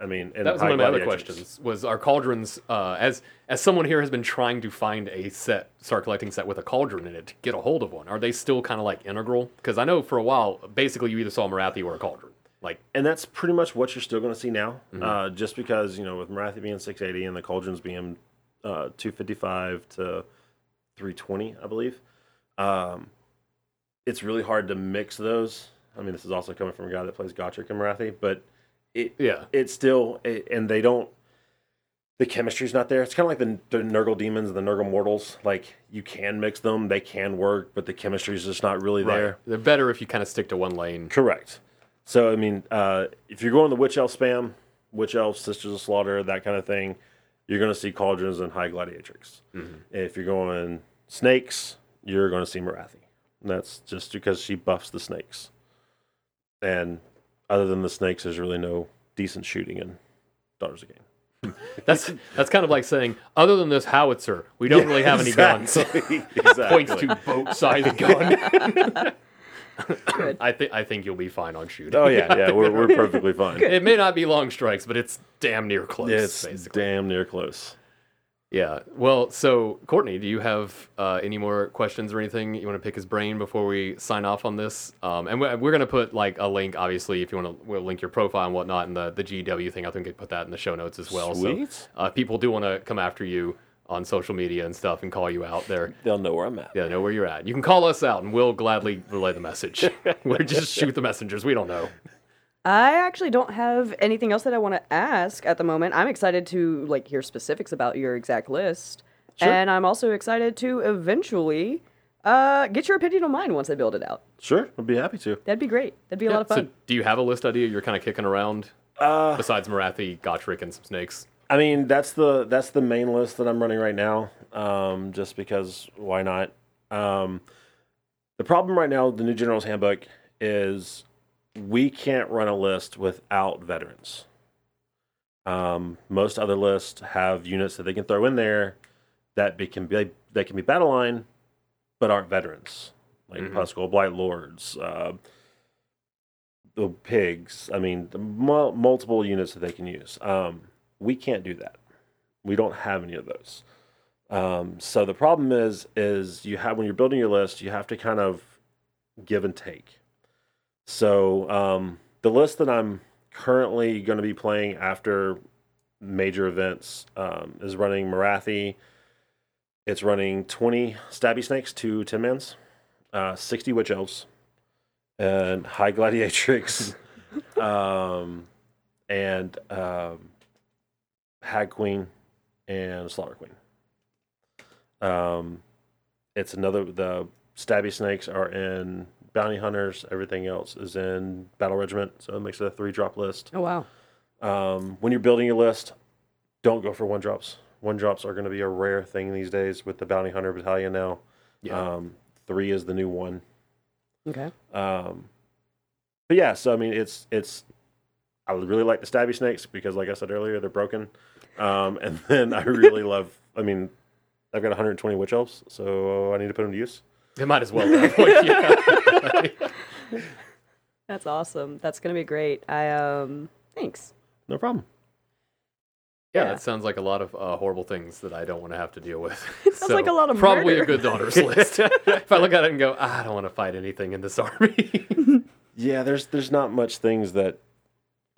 I mean, and That was one of my other questions. Was our cauldrons uh, as as someone here has been trying to find a set, start collecting set with a cauldron in it to get a hold of one? Are they still kind of like integral? Because I know for a while, basically, you either saw a Morathi or a cauldron. Like, And that's pretty much what you're still going to see now, Mm-hmm. uh, just because you know with Morathi being 680 and the cauldrons being uh, 255 to 320, I believe. Um, it's really hard to mix those. I mean, this is also coming from a guy that plays Gotrek and Morathi, but it yeah, it's still it, and they don't the chemistry's not there. It's kind of like the, the nurgle demons and the nurgle mortals like you can mix them they can work but the chemistry's just not really right. there. They're better if you kind of stick to one lane. correct. So i mean uh, if you're going the witch elf spam witch elf sisters of slaughter that kind of thing you're going to see cauldrons and high gladiatrix. If you're going snakes you're going to see Morathi And that's just because she buffs the snakes. And other than the snakes there's really no decent shooting in daughters of Khaine. That's that's kind of like saying, other than this howitzer, we don't really have any guns. Exactly. [LAUGHS] exactly. Points to boat-sized [LAUGHS] gun. I think I think you'll be fine on shooting. Oh yeah, yeah, we're, we're [LAUGHS] perfectly fine. It may not be long strikes, but it's damn near close. It's basically. damn near close. Yeah. Well, so Courtney, do you have uh, any more questions or anything you want to pick his brain before we sign off on this? Um, and we're, we're going to put like a link, obviously, if you want to, we'll link your profile and whatnot, and the the GW thing. I think we could put that in the show notes as well. Sweet. So uh, people do want to come after you on social media and stuff and call you out there. They'll know where I'm at. Yeah, know where you're at. You can call us out, and we'll gladly relay the message. [LAUGHS] we're just shoot the messengers. We don't know. I actually don't have anything else that I want to ask at the moment. I'm excited to like hear specifics about your exact list, and I'm also excited to eventually uh, get your opinion on mine once I build it out. Sure, I'd be happy to. That'd be great. That'd be a lot of fun. So, fun. do you have a list idea you're kind of kicking around Uh, besides Morathi, Gotrek, and some snakes? I mean, that's the that's the main list that I'm running right now. Um, just because why not? Um, the problem right now, with the new General's Handbook is we can't run a list without veterans. Um, most other lists have units that they can throw in there that be, can be that can be battle line, but aren't veterans, like Mhm. Pusgoyle Blightlords, uh, the pigs. I mean, mul- multiple units that they can use. Um, we can't do that. We don't have any of those. Um, so the problem is, is you have when you're building your list, you have to kind of give and take. So um, the list that I'm currently going to be playing after major events um, is running Morathi. It's running 20 stabby snakes, two 10 mans, uh, 60 witch elves, and high gladiatrix, [LAUGHS] um, and um, hag queen, and slaughter queen. Um, it's another. The stabby snakes are in bounty hunters, everything else is in battle regiment, so it makes it a three drop list. Oh wow. Um, when you're building your list, don't go for one drops. One drops are going to be a rare thing these days with the bounty hunter battalion now. Yeah. Um, three is the new one. Okay. Um, but yeah, so I mean, it's it's. I would really like the stabby snakes because, like I said earlier, they're broken. Um, and [LAUGHS] then I really love. I mean, I've got 120 witch elves, so I need to put them to use. It might as well. at that point, yeah. [LAUGHS] That's awesome. That's gonna be great. I um thanks. No problem. Yeah, Yeah. that sounds like a lot of uh, horrible things that I don't want to have to deal with. [LAUGHS] sounds like a lot of probably murder. a good daughter's [LAUGHS] list. if I look at it and go, "Ah, I don't want to fight anything in this army. Yeah, there's there's not much things that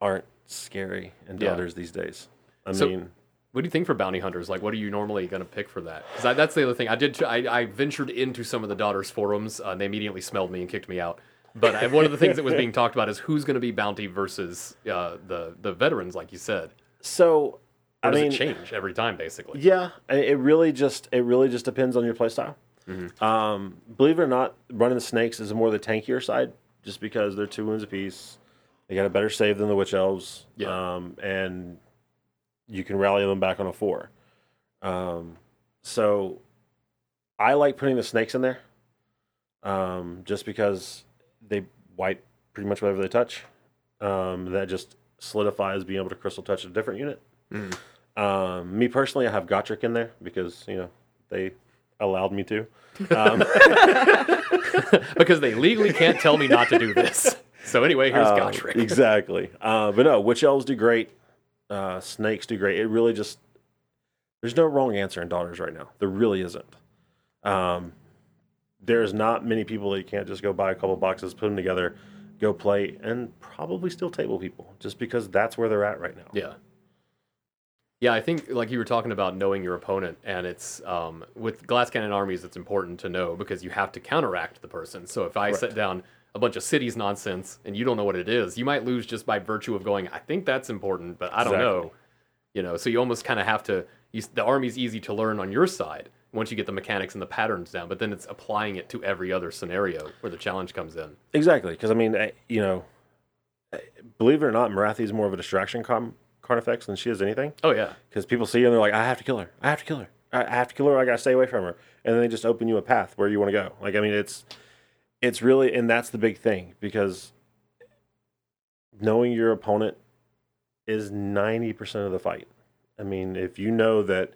aren't scary in Yeah. daughters these days. I So- mean, what do you think for bounty hunters? Like, what are you normally going to pick for that? Because that's the other thing. I did. I, I ventured into some of the daughters forums. Uh, and they immediately smelled me and kicked me out. But I, one of the things that was being talked about is who's going to be bounty versus uh, the the veterans, like you said. so Or I does mean, it change every time, basically? Yeah, it really just it really just depends on your playstyle. Mm-hmm. Um, believe it or not, running the snakes is more the tankier side, just because they're two wounds apiece. They got a better save than the witch elves, Yeah. um, and you can rally them back on a four. Um, so I like putting the snakes in there, um, just because they wipe pretty much whatever they touch. Um, that just solidifies being able to crystal touch a different unit. Um, me personally, I have Gotrek in there because you know they allowed me to. [LAUGHS] Um, [LAUGHS] because they legally can't tell me not to do this. [LAUGHS] So anyway, here's uh, Gotrek. exactly. Uh, but no, witch elves do great. Uh, snakes do great. It really just there's no wrong answer in daughters right now. There really isn't. Um, there's not many people that you can't just go buy a couple boxes, put them together, go play, and probably still table people just because that's where they're at right now. Yeah. Yeah, I think like you were talking about knowing your opponent, and it's um, with glass cannon armies, it's important to know because you have to counteract the person. So if I sit down a bunch of cities nonsense and you don't know what it is, you might lose just by virtue of going. I think that's important, but I don't know. You know, so you almost kind of have to. You, the army's easy to learn on your side once you get the mechanics and the patterns down, but then it's applying it to every other scenario where the challenge comes in. Exactly, because I mean, eh, you know, eh, believe it or not, Morathi is more of a distraction com- Carnifex than she is anything. Oh yeah, Because people see her and they're like, I have to kill her. I have to kill her. I I have to kill her. I gotta stay away from her. And then they just open you a path where you want to go. Like I mean, it's it's really, and that's the big thing because knowing your opponent is ninety percent of the fight. I mean, if you know that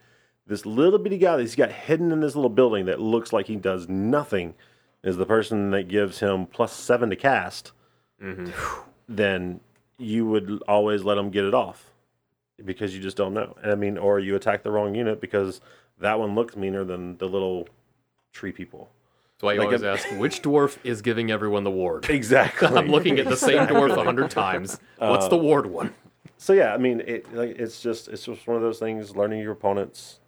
this little bitty guy that he's got hidden in this little building that looks like he does nothing is the person that gives him plus seven to cast, mm-hmm. [SIGHS] then you would always let him get it off because you just don't know. And I mean, or you attack the wrong unit because that one looks meaner than the little tree people. That's why you Like always a- ask which dwarf is giving everyone the ward. [LAUGHS] Exactly. I'm looking at the same dwarf a hundred [LAUGHS] times. What's Uh, the ward one? So yeah, I mean, it like it's just it's just one of those things. Learning your opponents.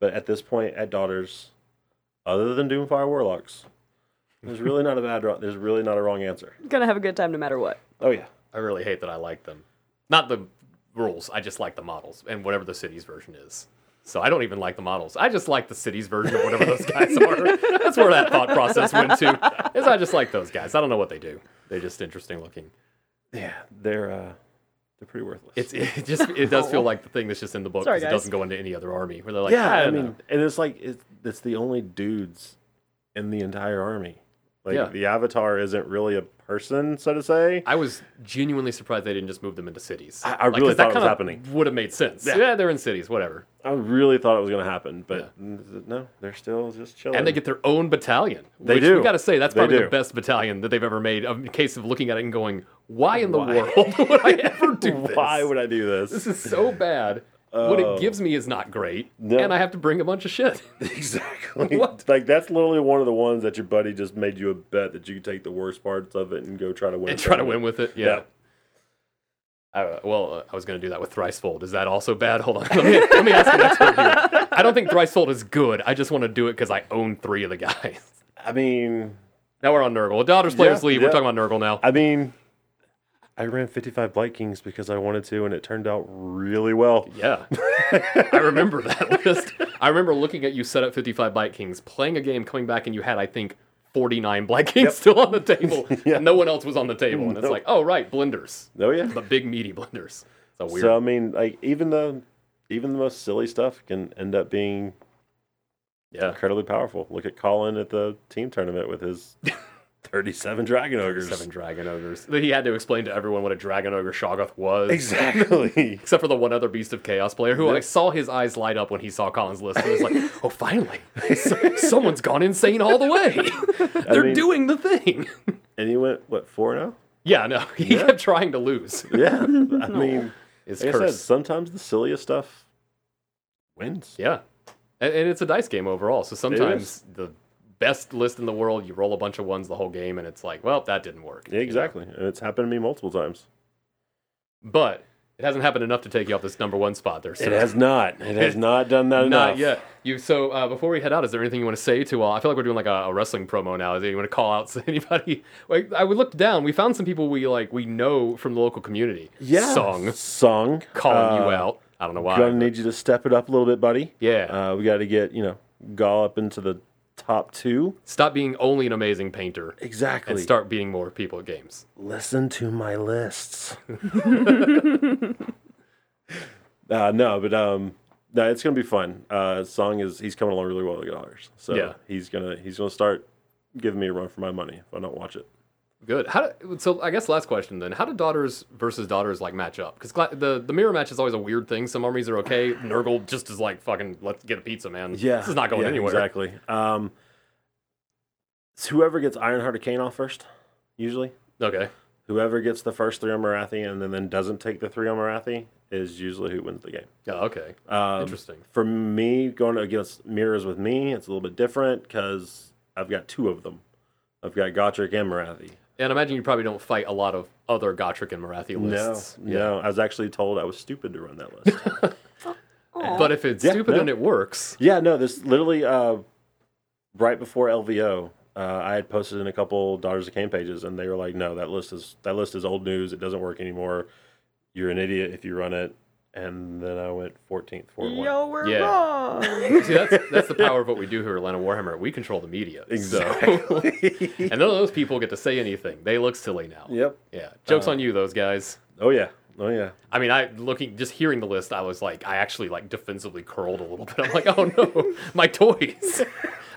But at this point, at daughters, other than Doomfire Warlocks, there's really not a bad. wro- There's really not a wrong answer. Gonna have a good time no matter what. Oh yeah. I really hate that I like them. Not the rules. I just like the models and whatever the city's version is. So I don't even like the models. I just like the city's version of whatever those guys are. That's where that thought process went to. Is I just like those guys. I don't know what they do. They're just interesting looking. Yeah, they're uh, they're pretty worthless. It's it just it does feel like the thing that's just in the book Sorry, because it guys. doesn't go into any other army where they're like, yeah, I, I, mean, know. and it's like it's, it's the only dudes in the entire army. Like Yeah. the Avatar isn't really a person, so to say. I was genuinely surprised they didn't just move them into cities. I- I really 'cause thought it was happening. Would have made sense. Yeah. Yeah. they're in cities, whatever. I really thought it was going to happen, but n- no, they're still just chilling. And they get their own battalion. They which do. We got to say that's They probably do. the best battalion that they've ever made. um, In case of looking at it and going, "Why in the Why? world [LAUGHS] would I [LAUGHS] ever do this? Why would I do this? This is so bad. What it gives me is not great, No. and I have to bring a bunch of shit. [LAUGHS] [LAUGHS] exactly. What? Like that's literally one of the ones that your buddy just made you a bet that you could take the worst parts of it and go try to win. and try to win with it. Yeah. Uh, well, uh, I was going to do that with Thricefold. Is that also bad? Hold on. Let me, let me ask an expert here. I don't think Thricefold is good. I just want to do it because I own three of the guys. I mean, Now we're on Nurgle. Daughters players Yeah, leave. yeah. We're talking about Nurgle now. I mean, I ran 55 Blight Kings because I wanted to, and it turned out really well. Yeah. [LAUGHS] I remember that list. I remember looking at you set up 55 Blight Kings, playing a game, coming back, and you had, I think, 49 Blight King still on the table. [LAUGHS] Yeah. No one else was on the table. And it's Nope. like, oh, right, blenders. Oh yeah. The big, meaty blenders. So weird. So I mean, like even the even the most silly stuff can end up being yeah. incredibly powerful. Look at Colin at the team tournament with his [LAUGHS] 37 dragon ogres. Seven dragon ogres. He had to explain to everyone what a dragon ogre Shaggoth was. Exactly. [LAUGHS] Except for the one other Beast of Chaos player who I saw his eyes light up when he saw Colin's list. He was like, [LAUGHS] oh, finally. So- someone's gone insane all the way. [LAUGHS] They're mean- doing the thing. and he went what four now? Yeah, no. He Yeah. kept trying to lose. Yeah. I mean, It's like I said, cursed. sometimes the silliest stuff wins. Yeah. And, and it's a dice game overall. So sometimes the best list in the world, you roll a bunch of ones the whole game, and it's like, well, that didn't work. Exactly. And it's happened to me multiple times. But it hasn't happened enough to take you off this number one spot there. So. It has not. It has [LAUGHS] not done that Not enough. yet. You so uh, before we head out, is there anything you want to say to? Uh, I feel like we're doing like a, a wrestling promo now. Is there you want to call out [LAUGHS] to anybody? Like I would look down. We found some people we like we know from the local community. Yeah. Song Song. calling you Uh, out. I don't know why. Gonna need you to step it up a little bit, buddy. Yeah. Uh, we got to get you know Gall up into the top two. Stop being only an amazing painter Exactly. and start beating more people at games. Listen to my lists. [LAUGHS] [LAUGHS] uh, no, but um, no, it's gonna be fun. Uh, song is he's coming along really well with guitars, so Yeah. he's gonna he's gonna start giving me a run for my money if I don't watch it. Good. How do, so I guess last question then. How do daughters versus daughters like match up? Because the the mirror match is always a weird thing. Some armies are okay. [SIGHS] Nurgle just is like fucking let's get a pizza, man. Yeah, This is not going yeah, anywhere. Exactly. Um, whoever gets Ironheart of Khaine off first, usually. Okay. Whoever gets the first three on Morathi and then, then doesn't take the three on Morathi is usually who wins the game. Yeah. Okay. Um, Interesting. For me, going against mirrors with me, it's a little bit different because I've got two of them. I've got Gotrek and Morathi. And I imagine you probably don't fight a lot of other Gotrek and Morathi No, lists. no. I was actually told I was stupid to run that list. [LAUGHS] But if it's Yeah, stupid no. and it works, yeah, no. This literally uh, right before LVO, uh, I had posted in a couple Daughters of Khaine pages, and they were like, "No, that list is that list is old news. It doesn't work anymore. You're an idiot if you run it." And then I went 14th, 4 1. Yo, we're Yeah. wrong. [LAUGHS] see that's that's the power of what we do here at Atlanta Warhammer. We control the media. So- Exactly. [LAUGHS] and none of those people get to say anything. They look silly now. yep. Yeah. Jokes Uh, on you, those guys. Oh yeah. Oh yeah. I mean, I looking just hearing the list, I was like, I actually like defensively curled a little bit. I'm like, oh no, [LAUGHS] my toys.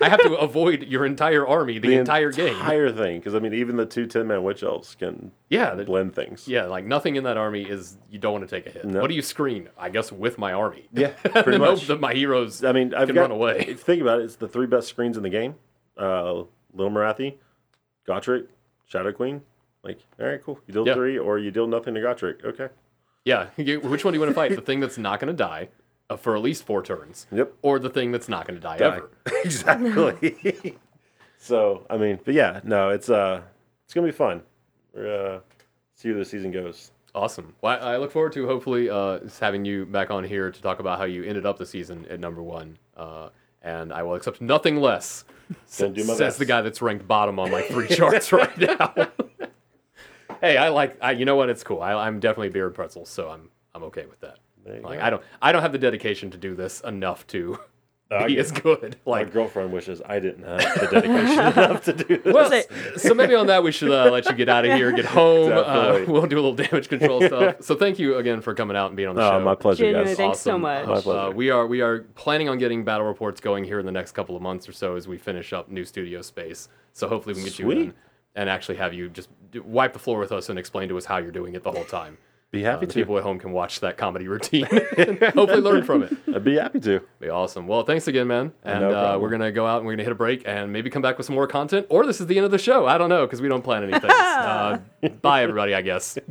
I have to avoid your entire army the, entire game. Entire thing, because I mean, even the two 10 man witch elves can Yeah, blend things. Yeah, like nothing in that army is you don't want to take a hit. No. What do you screen? I guess with my army. Yeah, [LAUGHS] pretty much. that my heroes I mean, I've can got, run away. think about it, it's the three best screens in the game: uh, Little Morathi, Gotrek, Shadow Queen. Like, all right, cool. You deal three, or you deal nothing to Gotrek. Okay. Yeah, which one do you want to fight? the thing that's not going to die uh, for at least four turns, Yep. or the thing that's not going to die, Die. ever? [LAUGHS] [LAUGHS] exactly. [LAUGHS] so, I mean, but yeah, no, it's uh, it's gonna be fun. We're uh, see where the season goes. Awesome. Well, I look forward to hopefully uh, having you back on here to talk about how you ended up the season at number one. Uh, and I will accept nothing less. Gonna do my says best. the guy that's ranked bottom on like three charts right now. Hey, I like. I, you know what? It's cool. I, I'm definitely beard pretzels, so I'm I'm okay with that. Like go. I don't I don't have the dedication to do this enough to I be get as good. My girlfriend wishes I didn't have the dedication [LAUGHS] enough to do this. Well, so maybe on that we should uh, let you get out of here, get home. Uh, we'll do a little damage control [LAUGHS] stuff. So thank you again for coming out and being on the oh, show. my pleasure, Genuinely, guys. thanks so much. My pleasure. Uh, we are we are planning on getting battle reports going here in the next couple of months or so as we finish up new studio space. So hopefully we can get you in Sweet. And actually have you just do, wipe the floor with us and explain to us how you're doing it the whole time. Be Uh, happy the to. people at home can watch that comedy routine [LAUGHS] and hopefully learn from it. I'd be happy to. Be awesome. Well, thanks again, man. And No uh, we're gonna go out and we're gonna hit a break and maybe come back with some more content, or this is the end of the show. I don't know because we don't plan anything. [LAUGHS] uh, bye, everybody. I guess. [LAUGHS]